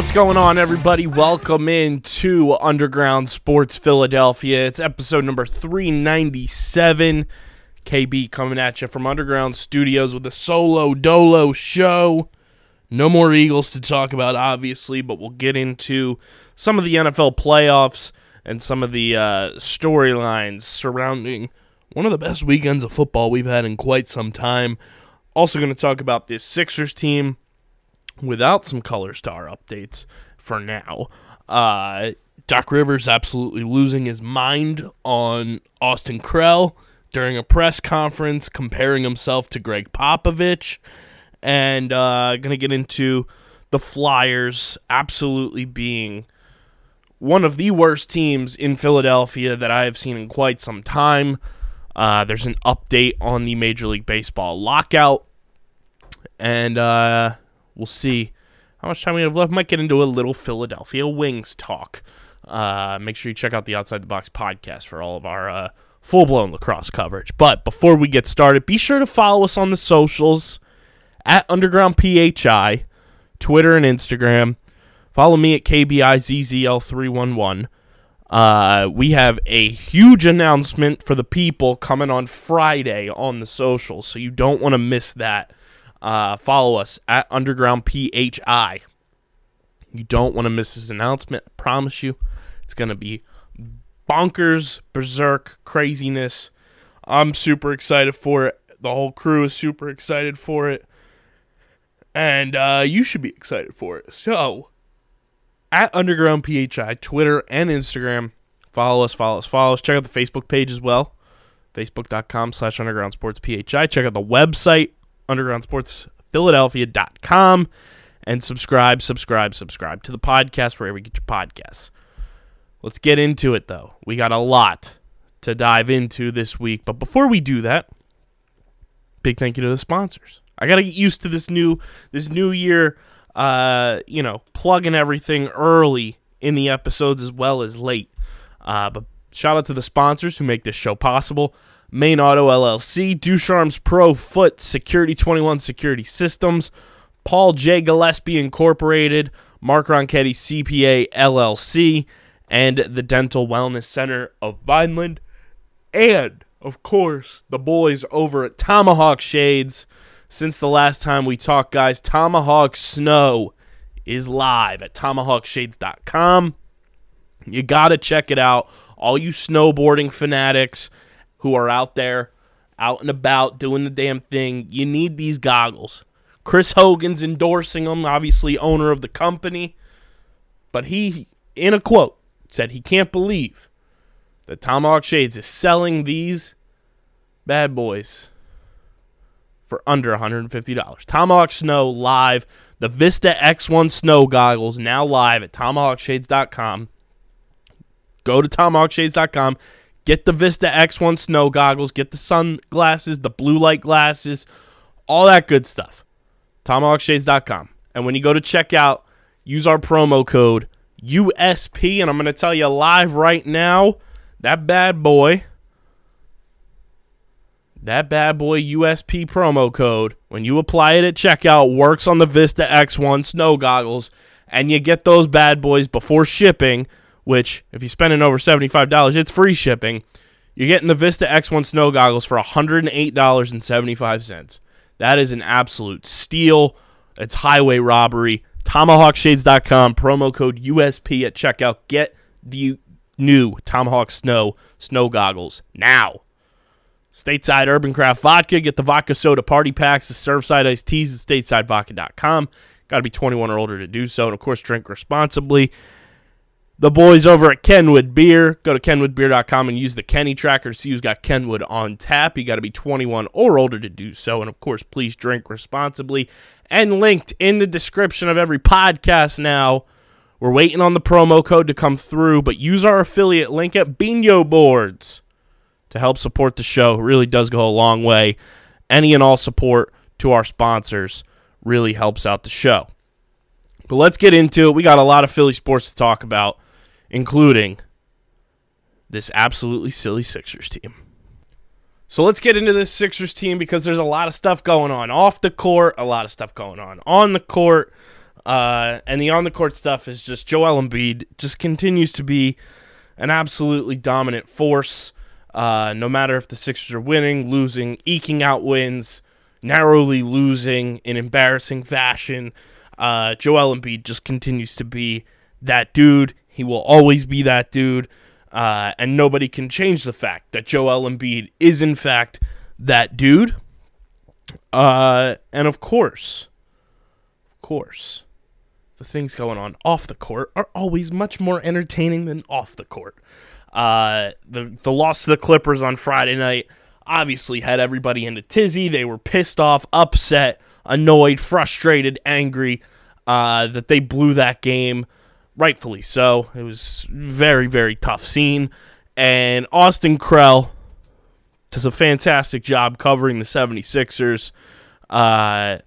What's going on, everybody? Welcome in to Underground Sports Philadelphia. It's episode number 397. KB coming at you from Underground Studios with a solo dolo show. No more Eagles to talk about, obviously, but we'll get into some of the NFL playoffs and some of the uh, storylines surrounding one of the best weekends of football we've had in quite some time. Also, going to talk about this Sixers team without some color star updates for now. Uh, Doc Rivers absolutely losing his mind on Austin Krell during a press conference, comparing himself to Gregg Popovich, and uh, going to get into the Flyers absolutely being one of the worst teams in Philadelphia that I have seen in quite some time. Uh, there's an update on the Major League Baseball lockout, and uh, we'll see how much time we have left. Might get into a little Philadelphia Wings talk. Uh, make sure you check out the Outside the Box podcast for all of our uh, full blown lacrosse coverage. But before we get started, be sure to follow us on the socials at Underground PHI, Twitter and Instagram. Follow me at KBIZZL311. Uh, we have a huge announcement for the people coming on Friday on the socials, so you don't want to miss that. Uh, follow us at Underground PHI. You don't want to miss this announcement. I promise you, it's going to be bonkers, berserk craziness. I'm super excited for it. The whole crew is super excited for it. And uh, you should be excited for it. So, at Underground PHI, Twitter and Instagram. Follow us, follow us, follow us. Check out the Facebook page as well. Facebook.com slash Underground Sports PHI. Check out the website, undergroundsportsphiladelphia.com. And subscribe, subscribe, subscribe to the podcast wherever you get your podcasts. Let's get into it, though. We got a lot to dive into this week. But before we do that, big thank you to the sponsors. I got to get used to this new this new year uh, you know, plugging everything early in the episodes as well as late. Uh, but shout out to the sponsors who make this show possible. Main Auto LLC, Ducharme's Pro Foot Security 21 Security Systems, Paul J. Gillespie Incorporated, Mark Ronchetti CPA LLC, and the Dental Wellness Center of Vineland. And, of course, the boys over at Tomahawk Shades. Since the last time we talked, guys, Tomahawk Snow is live at tomahawkshades.com. You got to check it out. All you snowboarding fanatics who are out there, out and about, doing the damn thing, you need these goggles. Chris Hogan's endorsing them, obviously, owner of the company. But he, in a quote, said he can't believe that Tomahawk Shades is selling these bad boys for under $150. Tomahawk Snow live. The Vista X1 Snow goggles now live at tomahawkshades.com. Go to tomahawkshades.com. Get the Vista X1 Snow goggles. Get the sunglasses, the blue light glasses, all that good stuff. Tomahawkshades.com. And when you go to checkout, use our promo code USP. And I'm going to tell you live right now that bad boy that bad boy USP promo code, when you apply it at checkout, works on the Vista X1 snow goggles, and you get those bad boys before shipping, which, if you're spending over $75, it's free shipping. You're getting the Vista X1 snow goggles for $108.75. That is an absolute steal. It's highway robbery. TomahawkShades.com, promo code USP at checkout. Get the new Tomahawk Snow snow goggles now. Stateside Urban Craft Vodka. Get the vodka soda party packs, the Surfside iced teas at statesidevodka.com. Got to be 21 or older to do so. And of course, drink responsibly. The boys over at Kenwood Beer. Go to kenwoodbeer.com and use the Kenny tracker to see who's got Kenwood on tap. You got to be 21 or older to do so. And of course, please drink responsibly. And linked in the description of every podcast now. We're waiting on the promo code to come through, but use our affiliate link at Bino Boards to help support the show. It really does go a long way. Any and all support to our sponsors really helps out the show. But let's get into it. We got a lot of Philly sports to talk about, including this absolutely silly Sixers team. So let's get into this Sixers team because there's a lot of stuff going on off the court, a lot of stuff going on on the court. Uh, and the on the court stuff is just Joel Embiid just continues to be an absolutely dominant force. Uh, no matter if the Sixers are winning, losing, eking out wins, narrowly losing in embarrassing fashion, uh, Joel Embiid just continues to be that dude. He will always be that dude. Uh, and nobody can change the fact that Joel Embiid is, in fact, that dude. Uh, and of course, of course, the things going on off the court are always much more entertaining than off the court. Uh, the the loss to the Clippers on Friday night obviously had everybody in a tizzy. They were pissed off, upset, annoyed, frustrated, angry uh, that they blew that game. Rightfully so. It was very very tough scene, and Austin Krell does a fantastic job covering the 76ers. Uh,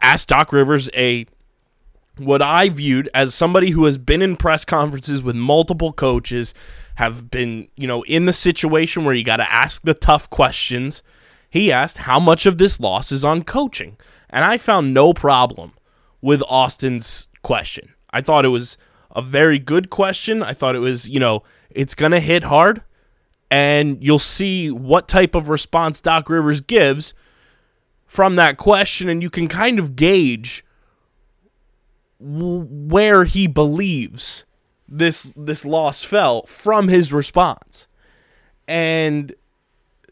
asked Doc Rivers a what I viewed as somebody who has been in press conferences with multiple coaches, have been, you know, in the situation where you got to ask the tough questions. He asked how much of this loss is on coaching. And I found no problem with Austin's question. I thought it was a very good question. I thought it was, you know, it's going to hit hard and you'll see what type of response Doc Rivers gives from that question and you can kind of gauge where he believes this this loss fell from his response. And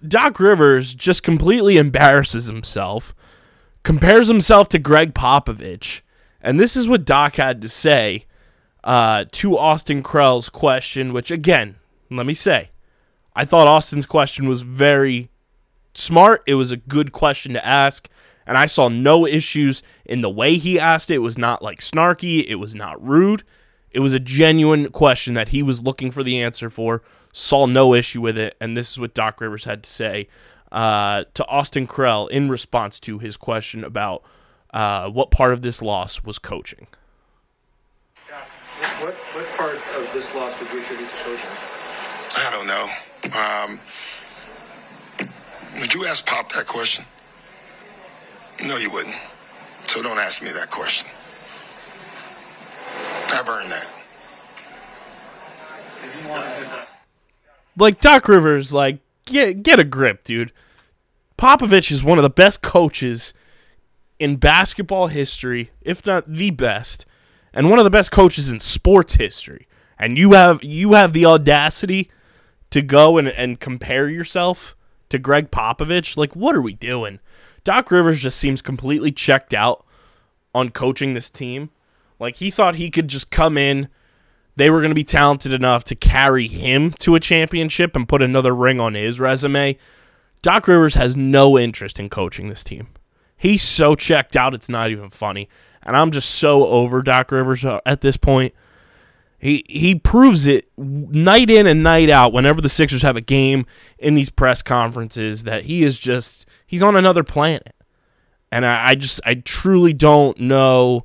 Doc Rivers just completely embarrasses himself, compares himself to Gregg Popovich, and this is what Doc had to say uh, to Austin Krell's question. Which again, let me say, I thought Austin's question was very smart. It was a good question to ask. And I saw no issues in the way he asked it. It was not like snarky. It was not rude. It was a genuine question that he was looking for the answer for. Saw no issue with it. And this is what Doc Rivers had to say uh, to Austin Krell in response to his question about uh, what part of this loss was coaching. What, what part of this loss would you attribute to coaching? I don't know. Um, would you ask Pop that question? No, you wouldn't. So don't ask me that question. I've earned that. like Doc Rivers, like get get a grip, dude. Popovich is one of the best coaches in basketball history, if not the best, and one of the best coaches in sports history. And you have you have the audacity to go and, and compare yourself to Gregg Popovich. Like, what are we doing? Doc Rivers just seems completely checked out on coaching this team. Like he thought he could just come in, they were going to be talented enough to carry him to a championship and put another ring on his resume. Doc Rivers has no interest in coaching this team. He's so checked out, it's not even funny. And I'm just so over Doc Rivers uh, at this point. He he proves it night in and night out whenever the Sixers have a game in these press conferences that he is just he's on another planet. And I, I just I truly don't know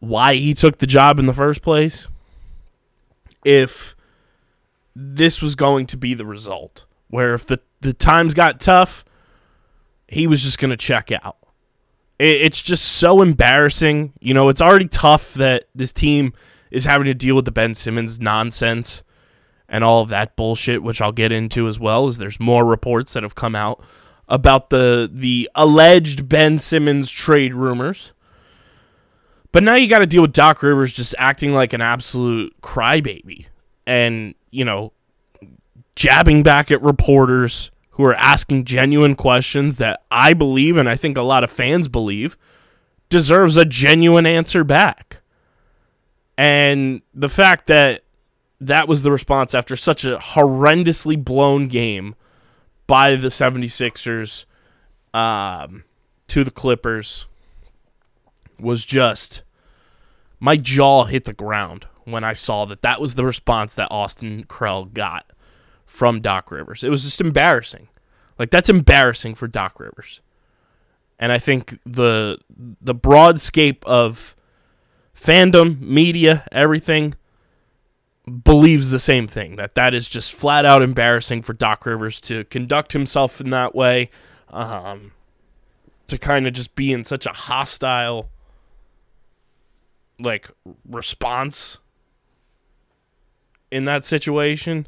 why he took the job in the first place if this was going to be the result. Where if the, the times got tough, he was just going to check out. It, it's just so embarrassing. You know, it's already tough that this team is having to deal with the Ben Simmons nonsense and all of that bullshit, which I'll get into as well, as there's more reports that have come out about the the alleged Ben Simmons trade rumors. But now you got to deal with Doc Rivers just acting like an absolute crybaby and, you know, jabbing back at reporters who are asking genuine questions that I believe and I think a lot of fans believe deserves a genuine answer back. And the fact that that was the response after such a horrendously blown game by the 76ers um, to the Clippers was just my jaw hit the ground when I saw that that was the response that Austin Krell got from Doc Rivers. It was just embarrassing. Like that's embarrassing for Doc Rivers. And I think the the broad scape of fandom, media, everything believes the same thing that that is just flat out embarrassing for Doc Rivers to conduct himself in that way, um, to kind of just be in such a hostile like response in that situation.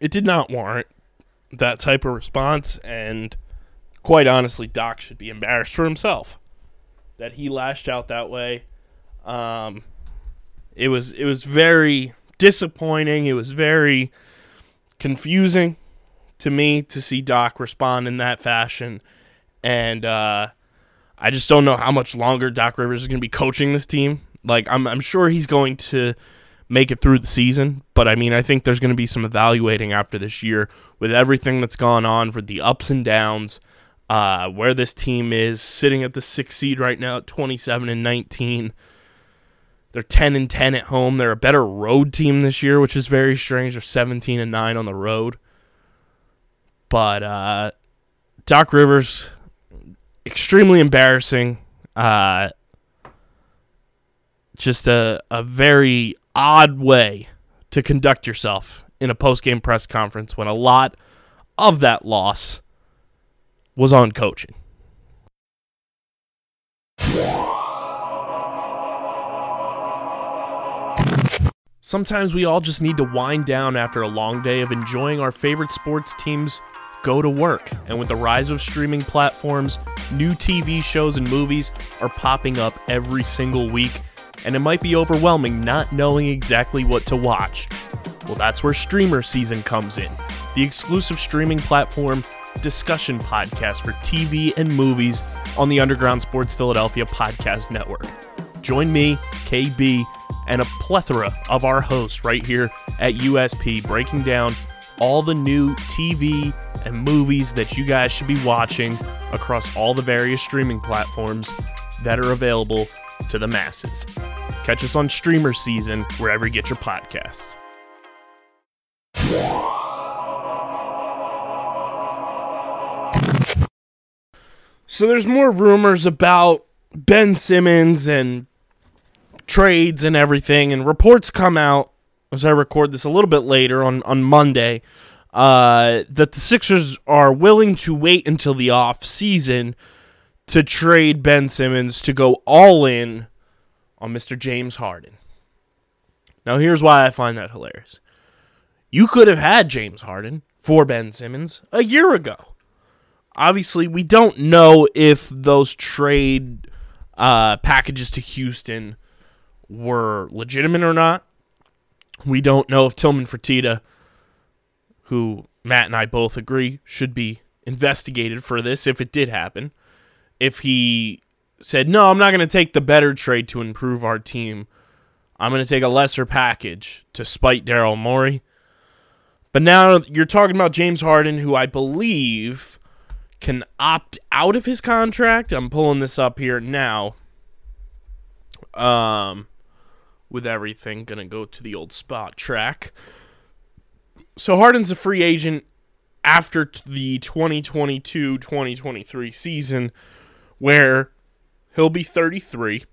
It did not warrant that type of response, and quite honestly, Doc should be embarrassed for himself that he lashed out that way. Um, it was it was very disappointing. It was very confusing to me to see Doc respond in that fashion, and uh, I just don't know how much longer Doc Rivers is going to be coaching this team. Like I'm I'm sure he's going to make it through the season, but I mean I think there's going to be some evaluating after this year with everything that's gone on for the ups and downs. Uh, where this team is sitting at the sixth seed right now at 27 and 19. They're 10 and 10 at home. They're a better road team this year, which is very strange. They're 17 and 9 on the road. But uh, Doc Rivers, extremely embarrassing. Uh, just a, a very odd way to conduct yourself in a post game press conference when a lot of that loss was on coaching. Sometimes we all just need to wind down after a long day of enjoying our favorite sports teams go to work. And with the rise of streaming platforms, new TV shows and movies are popping up every single week, and it might be overwhelming not knowing exactly what to watch. Well, that's where Streamer Season comes in, the exclusive streaming platform discussion podcast for TV and movies on the Underground Sports Philadelphia Podcast Network. Join me, KB, and a plethora of our hosts right here at USP breaking down all the new TV and movies that you guys should be watching across all the various streaming platforms that are available to the masses. Catch us on Streamer Season wherever you get your podcasts. So there's more rumors about Ben Simmons and trades and everything, and reports come out as I record this a little bit later on on Monday uh, that the Sixers are willing to wait until the off season to trade Ben Simmons to go all in on Mr. James Harden. Now here's why I find that hilarious. You could have had James Harden for Ben Simmons a year ago. Obviously, we don't know if those trade uh, packages to Houston were legitimate or not. We don't know if Tillman Fertitta, who Matt and I both agree should be investigated for this if it did happen, if he said, No, I'm not going to take the better trade to improve our team. I'm going to take a lesser package to spite Daryl Morey. But now you're talking about James Harden, who I believe can opt out of his contract. I'm pulling this up here now. Um, with everything, gonna go to the old Spotrac. So Harden's a free agent after the 2022-2023 season, where he'll be 33.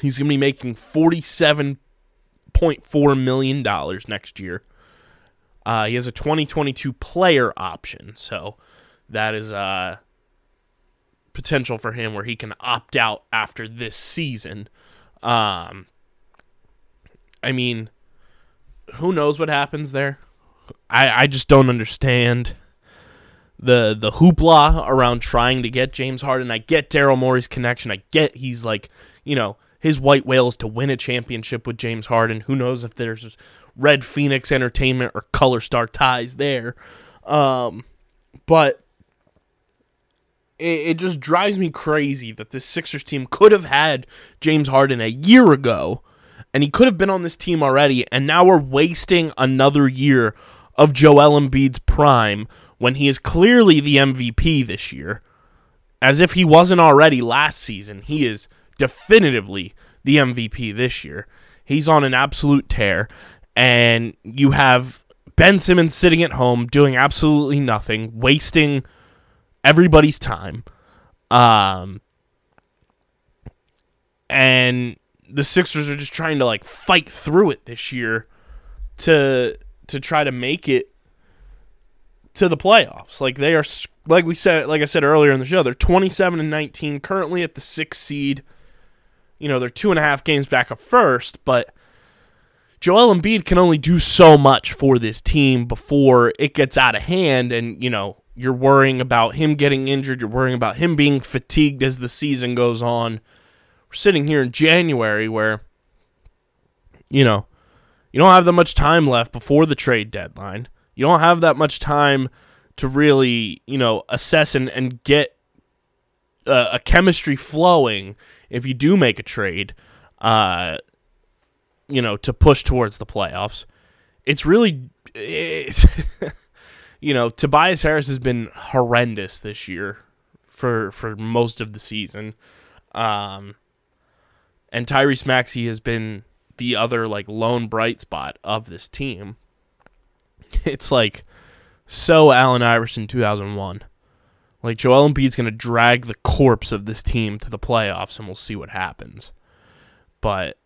He's gonna be making 47.4 million dollars next year. Uh, he has a 2022 player option, so that is uh, potential for him where he can opt out after this season. Um, I mean, who knows what happens there? I, I just don't understand the the hoopla around trying to get James Harden. I get Daryl Morey's connection. I get he's like, you know, his white whales to win a championship with James Harden. Who knows if there's Red Phoenix Entertainment or Color Star ties there. Um, but it, it just drives me crazy that this Sixers team could have had James Harden a year ago, and he could have been on this team already, and now we're wasting another year of Joel Embiid's prime when he is clearly the MVP this year. As if he wasn't already last season, he is definitively the MVP this year. He's on an absolute tear, and you have Ben Simmons sitting at home doing absolutely nothing, wasting everybody's time. Um, and the Sixers are just trying to like fight through it this year to to try to make it to the playoffs. Like they are, like we said, like I said earlier in the show, they're twenty seven and nineteen, currently at the sixth seed. You know, they're two and a half games back of first, but Joel Embiid can only do so much for this team before it gets out of hand, and you know you're worrying about him getting injured. You're worrying about him being fatigued as the season goes on. We're sitting here in January where, you know, you don't have that much time left before the trade deadline. You don't have that much time to really, you know, assess and, and get a, a chemistry flowing if you do make a trade, uh, you know, to push towards the playoffs. It's really, you know, Tobias Harris has been horrendous this year for for most of the season. Um, and Tyrese Maxey has been the other like lone bright spot of this team. It's like so Allen Iverson 2001. Like Joel Embiid's going to drag the corpse of this team to the playoffs and we'll see what happens. But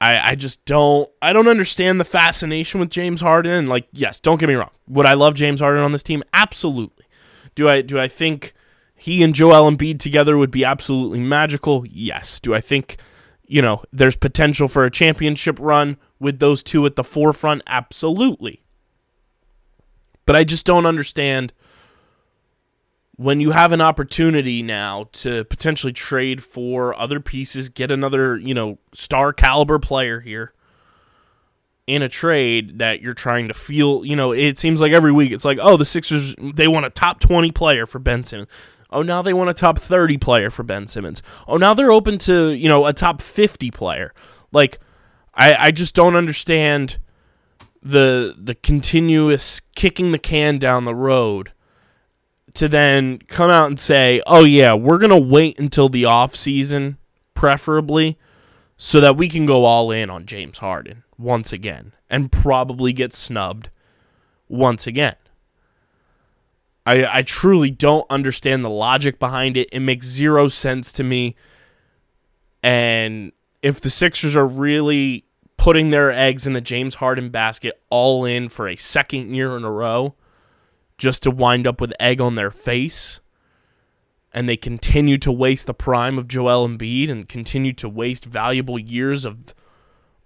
I I just don't I don't understand the fascination with James Harden. Like yes, don't get me wrong. Would I love James Harden on this team? Absolutely. Do I do I think he and Joel Embiid together would be absolutely magical? Yes. Do I think you know there's potential for a championship run with those two at the forefront? Absolutely. But I just don't understand when you have an opportunity now to potentially trade for other pieces, get another, you know, star caliber player here in a trade that you're trying to feel, you know, it seems like every week it's like, oh, the Sixers they want a top 20 player for Ben Simmons. Oh, now they want a top 30 player for Ben Simmons. Oh, now they're open to, you know, a top 50 player. Like I I just don't understand the the continuous kicking the can down the road to then come out and say, "Oh yeah, we're going to wait until the off season preferably so that we can go all in on James Harden once again and probably get snubbed once again." I I truly don't understand the logic behind it. It makes zero sense to me. And if the Sixers are really putting their eggs in the James Harden basket all in for a second year in a row, just to wind up with egg on their face, and they continue to waste the prime of Joel Embiid and continue to waste valuable years of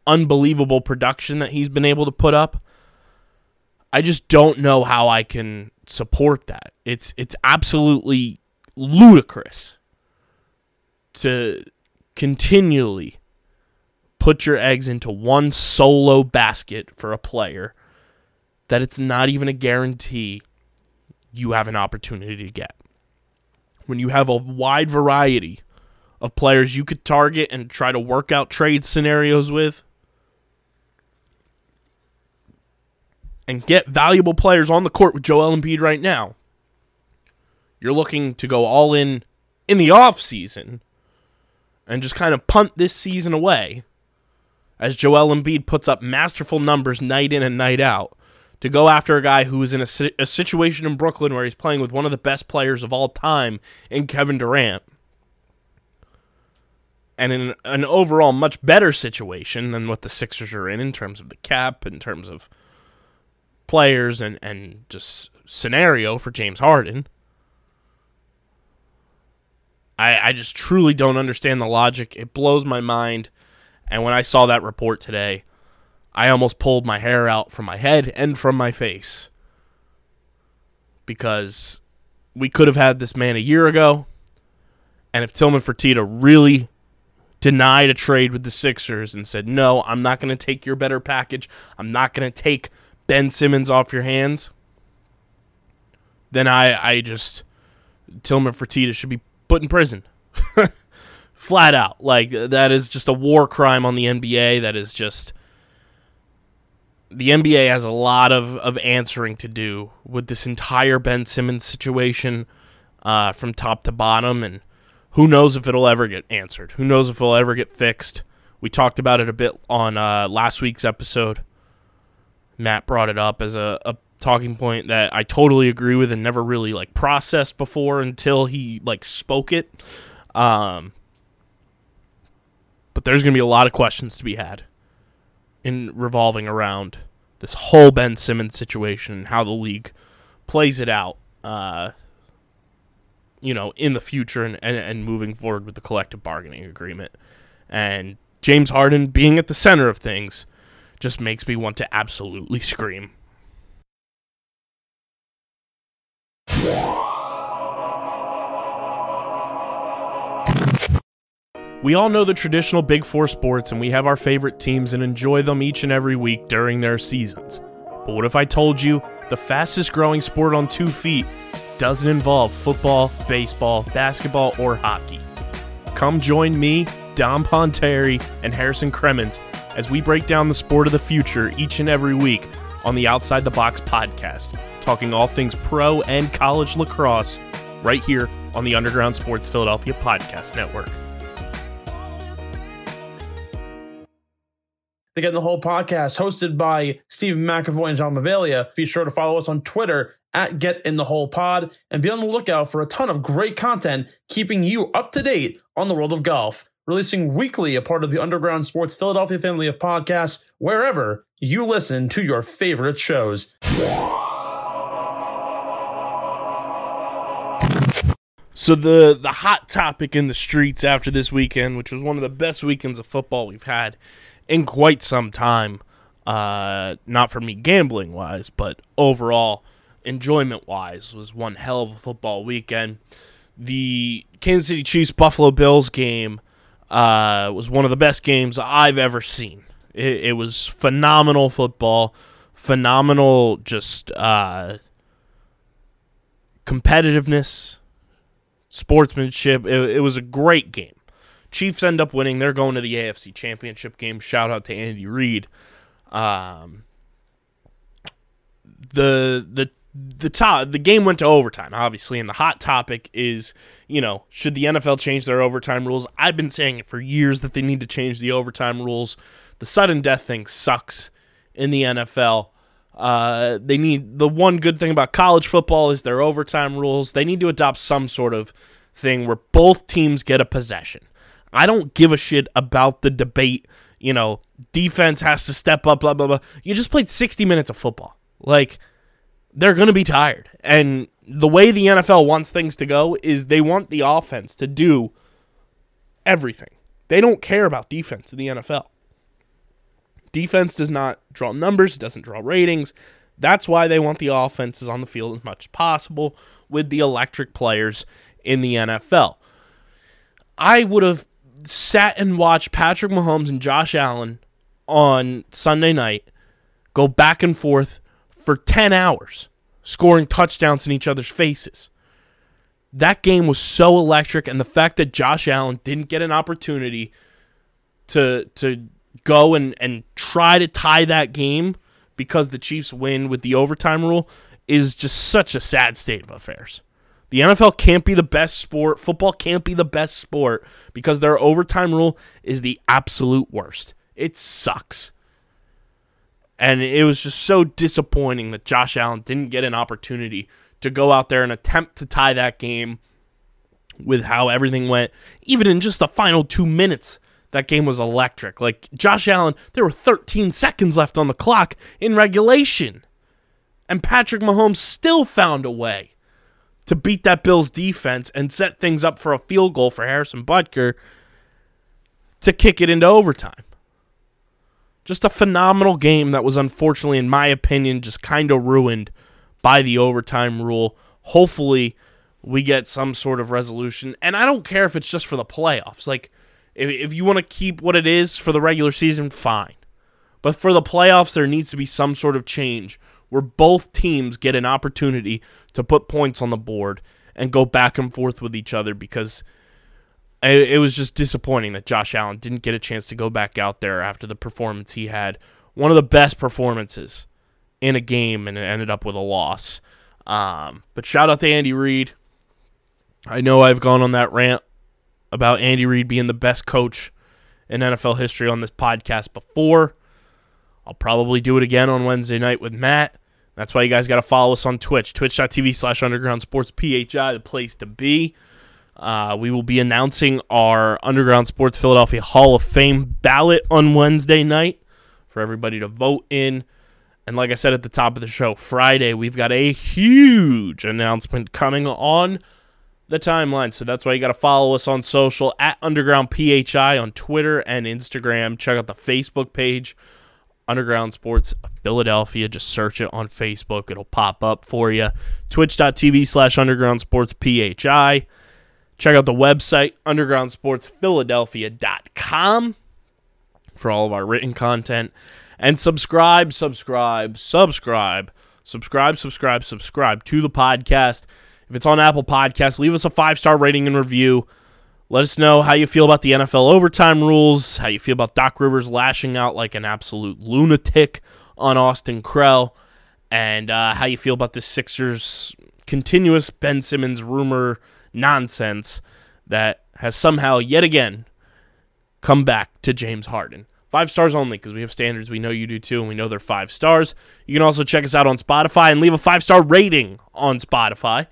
unbelievable production that he's been able to put up. I just don't know how I can support that. It's it's absolutely ludicrous to continually put your eggs into one solo basket for a player that it's not even a guarantee you have an opportunity to get. When you have a wide variety of players you could target and try to work out trade scenarios with and get valuable players on the court with Joel Embiid right now. You're looking to go all in in the off season and just kind of punt this season away as Joel Embiid puts up masterful numbers night in and night out to go after a guy who is in a, a situation in Brooklyn where he's playing with one of the best players of all time in Kevin Durant. And in an overall much better situation than what the Sixers are in in terms of the cap, in terms of players and, and just scenario for James Harden. I, I just truly don't understand the logic. It blows my mind. And when I saw that report today, I almost pulled my hair out from my head and from my face. Because we could have had this man a year ago. And if Tillman Fertitta really denied a trade with the Sixers and said, no, I'm not going to take your better package, I'm not going to take Ben Simmons off your hands, then I, I just Tillman Fertitta should be put in prison. Flat out. Like that is just a war crime on the NBA. That is just the NBA has a lot of, of answering to do with this entire Ben Simmons situation uh, from top to bottom, and who knows if it'll ever get answered? Who knows if it'll ever get fixed? We talked about it a bit on uh, last week's episode. Matt brought it up as a, a talking point that I totally agree with and never really like processed before until he like spoke it. Um, but there's gonna be a lot of questions to be had in revolving around this whole Ben Simmons situation and how the league plays it out. Uh, you know, in the future and, and, and moving forward with the collective bargaining agreement. And James Harden being at the center of things just makes me want to absolutely scream. We all know the traditional Big Four sports and we have our favorite teams and enjoy them each and every week during their seasons. But what if I told you the fastest growing sport on two feet doesn't involve football, baseball, basketball, or hockey? Come join me, Dom Ponteri, and Harrison Cremens as we break down the sport of the future each and every week on the Outside the Box podcast, talking all things pro and college lacrosse right here on the Underground Sports Philadelphia Podcast Network. The Get in the Hole podcast, hosted by Stephen McAvoy and John Mavalia. Be sure to follow us on Twitter at Get in the Hole Pod and be on the lookout for a ton of great content keeping you up to date on the world of golf. Releasing weekly, a part of the Underground Sports Philadelphia family of podcasts, wherever you listen to your favorite shows. So the the hot topic in the streets after this weekend, which was one of the best weekends of football we've had in quite some time, uh, not for me gambling wise, but overall enjoyment wise, was one hell of a football weekend. The Kansas City Chiefs Buffalo Bills game uh, was one of the best games I've ever seen. It, it was phenomenal football, phenomenal just uh, competitiveness sportsmanship. It, it was a great game. Chiefs end up winning. They're going to the AFC Championship game. Shout out to Andy Reid. Um, the the the top the game went to overtime obviously and the hot topic is you know should the NFL change their overtime rules I've been saying it for years that they need to change the overtime rules the sudden death thing sucks in the NFL uh, they need the one good thing about college football is their overtime rules. They need to adopt some sort of thing where both teams get a possession. I don't give a shit about the debate. You know, defense has to step up. Blah blah blah. You just played sixty minutes of football. Like they're gonna be tired, and the way the NFL wants things to go is they want the offense to do everything. They don't care about defense in the NFL. Defense does not draw numbers, it doesn't draw ratings. That's why they want the offenses on the field as much as possible with the electric players in the NFL. I would have sat and watched Patrick Mahomes and Josh Allen on Sunday night go back and forth for 10 hours, scoring touchdowns in each other's faces. That game was so electric, and the fact that Josh Allen didn't get an opportunity to to go and, and try to tie that game because the Chiefs win with the overtime rule is just such a sad state of affairs. The NFL can't be the best sport. Football can't be the best sport because their overtime rule is the absolute worst. It sucks. And it was just so disappointing that Josh Allen didn't get an opportunity to go out there and attempt to tie that game with how everything went. Even in just the final two minutes, that game was electric. Like Josh Allen, there were 13 seconds left on the clock in regulation. And Patrick Mahomes still found a way to beat that Bills defense and set things up for a field goal for Harrison Butker to kick it into overtime. Just a phenomenal game that was unfortunately, in my opinion, just kind of ruined by the overtime rule. Hopefully, we get some sort of resolution. And I don't care if it's just for the playoffs. Like, if, if you want to keep what it is for the regular season, fine. But for the playoffs, there needs to be some sort of change where both teams get an opportunity to put points on the board and go back and forth with each other because it, was just disappointing that Josh Allen didn't get a chance to go back out there after the performance he had. One of the best performances in a game, and it ended up with a loss. Um, but shout out to Andy Reid. I know I've gone on that rant about Andy Reid being the best coach in NFL history on this podcast before. I'll probably do it again on Wednesday night with Matt. That's why you guys got to follow us on Twitch, twitch.tv slash underground sports PHI, the place to be. Uh, we will be announcing our Underground Sports Philadelphia Hall of Fame ballot on Wednesday night for everybody to vote in. And like I said at the top of the show, Friday, we've got a huge announcement coming on the timeline. So that's why you got to follow us on social at Underground PHI on Twitter and Instagram. Check out the Facebook page, Underground Sports Philadelphia. Just search it on Facebook, it'll pop up for you. Twitch.tv slash Underground Sports PHI. Check out the website, undergroundsportsphiladelphia.com for all of our written content. And subscribe, subscribe, subscribe, subscribe, subscribe, subscribe to the podcast. If it's on Apple Podcasts, leave us a five star rating and review. Let us know how you feel about the NFL overtime rules, how you feel about Doc Rivers lashing out like an absolute lunatic on Austin Krell, and uh, how you feel about the Sixers' continuous Ben Simmons rumor nonsense that has somehow yet again come back to James Harden. Five stars only because we have standards. We know you do too, and we know they're five stars. You can also check us out on Spotify and leave a five star rating on Spotify.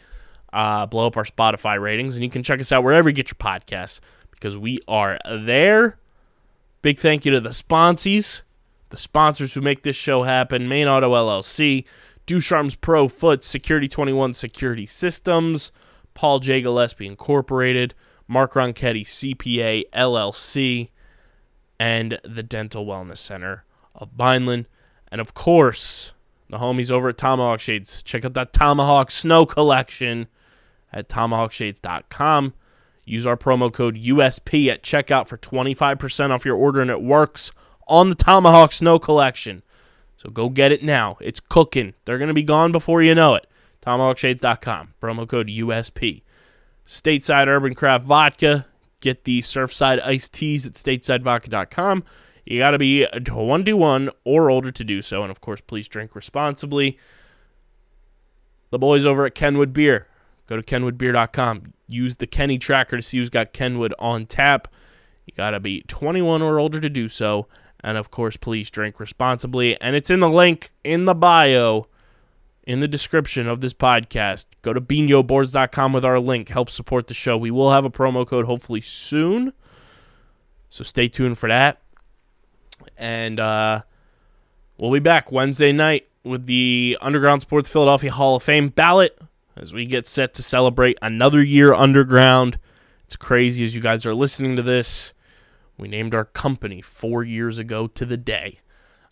Uh, blow up our Spotify ratings, and you can check us out wherever you get your podcasts because we are there. Big thank you to the sponsees, the sponsors who make this show happen Main Auto LLC, Ducharme's Pro Foot, Security 21 Security Systems, Paul J. Gillespie Incorporated, Mark Ronchetti CPA LLC, and the Dental Wellness Center of Vineland. And of course, the homies over at Tomahawk Shades. Check out that Tomahawk Snow Collection at tomahawkshades.com. Use our promo code USP at checkout for 25% off your order, and it works on the Tomahawk Snow Collection. So go get it now. It's cooking. They're going to be gone before you know it. TomahawkShades.com. Promo code USP. Stateside Urban Craft Vodka. Get the Surfside iced teas at statesidevodka.com. You got to be 21 or older to do so. And of course, please drink responsibly. The boys over at Kenwood Beer. Go to kenwoodbeer.com. Use the Kenny tracker to see who's got Kenwood on tap. You got to be 21 or older to do so. And of course, please drink responsibly. And it's in the link in the bio in the description of this podcast. Go to beanyoboards.com with our link. Help support the show. We will have a promo code hopefully soon. So stay tuned for that. And uh, we'll be back Wednesday night with the Underground Sports Philadelphia Hall of Fame ballot as we get set to celebrate another year underground. It's crazy as you guys are listening to this. We named our company four years ago to the day.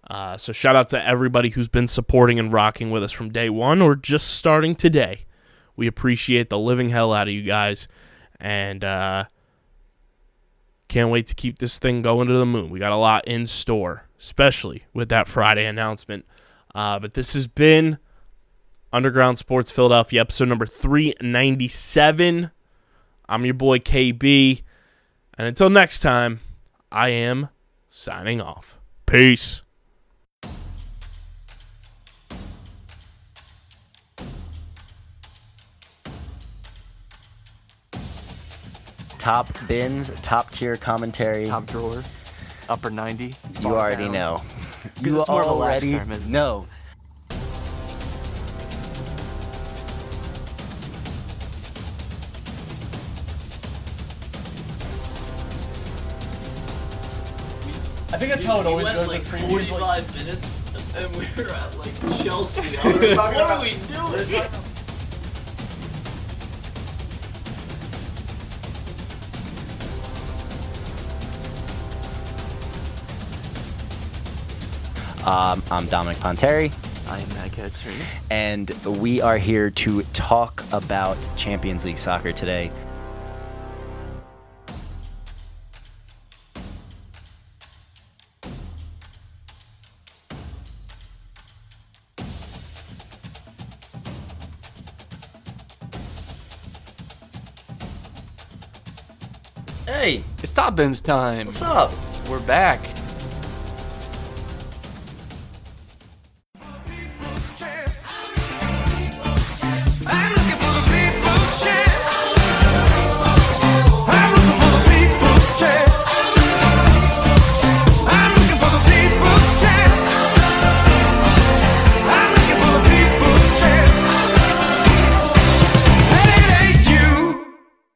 Uh, so shout out to everybody who's been supporting and rocking with us from day one or just starting today. We appreciate the living hell out of you guys, and uh, can't wait to keep this thing going to the moon. We got a lot in store, especially with that Friday announcement. Uh, but this has been Underground Sports Philadelphia, episode number 397. I'm your boy KB. And until next time, I am signing off. Peace. Top bins, top tier commentary. top drawer, upper 90. you already down. know. Because You it's more of a lax already term, know. Think that's how it always goes like with previews. 45 minutes and we were at like Chelsea. I was like, what are we doing? Um, I'm Dominic Ponteri, I am Matt Ketcher. and we are here to talk about Champions League soccer today. Hey, it's Top Bins time. What's up? We're back.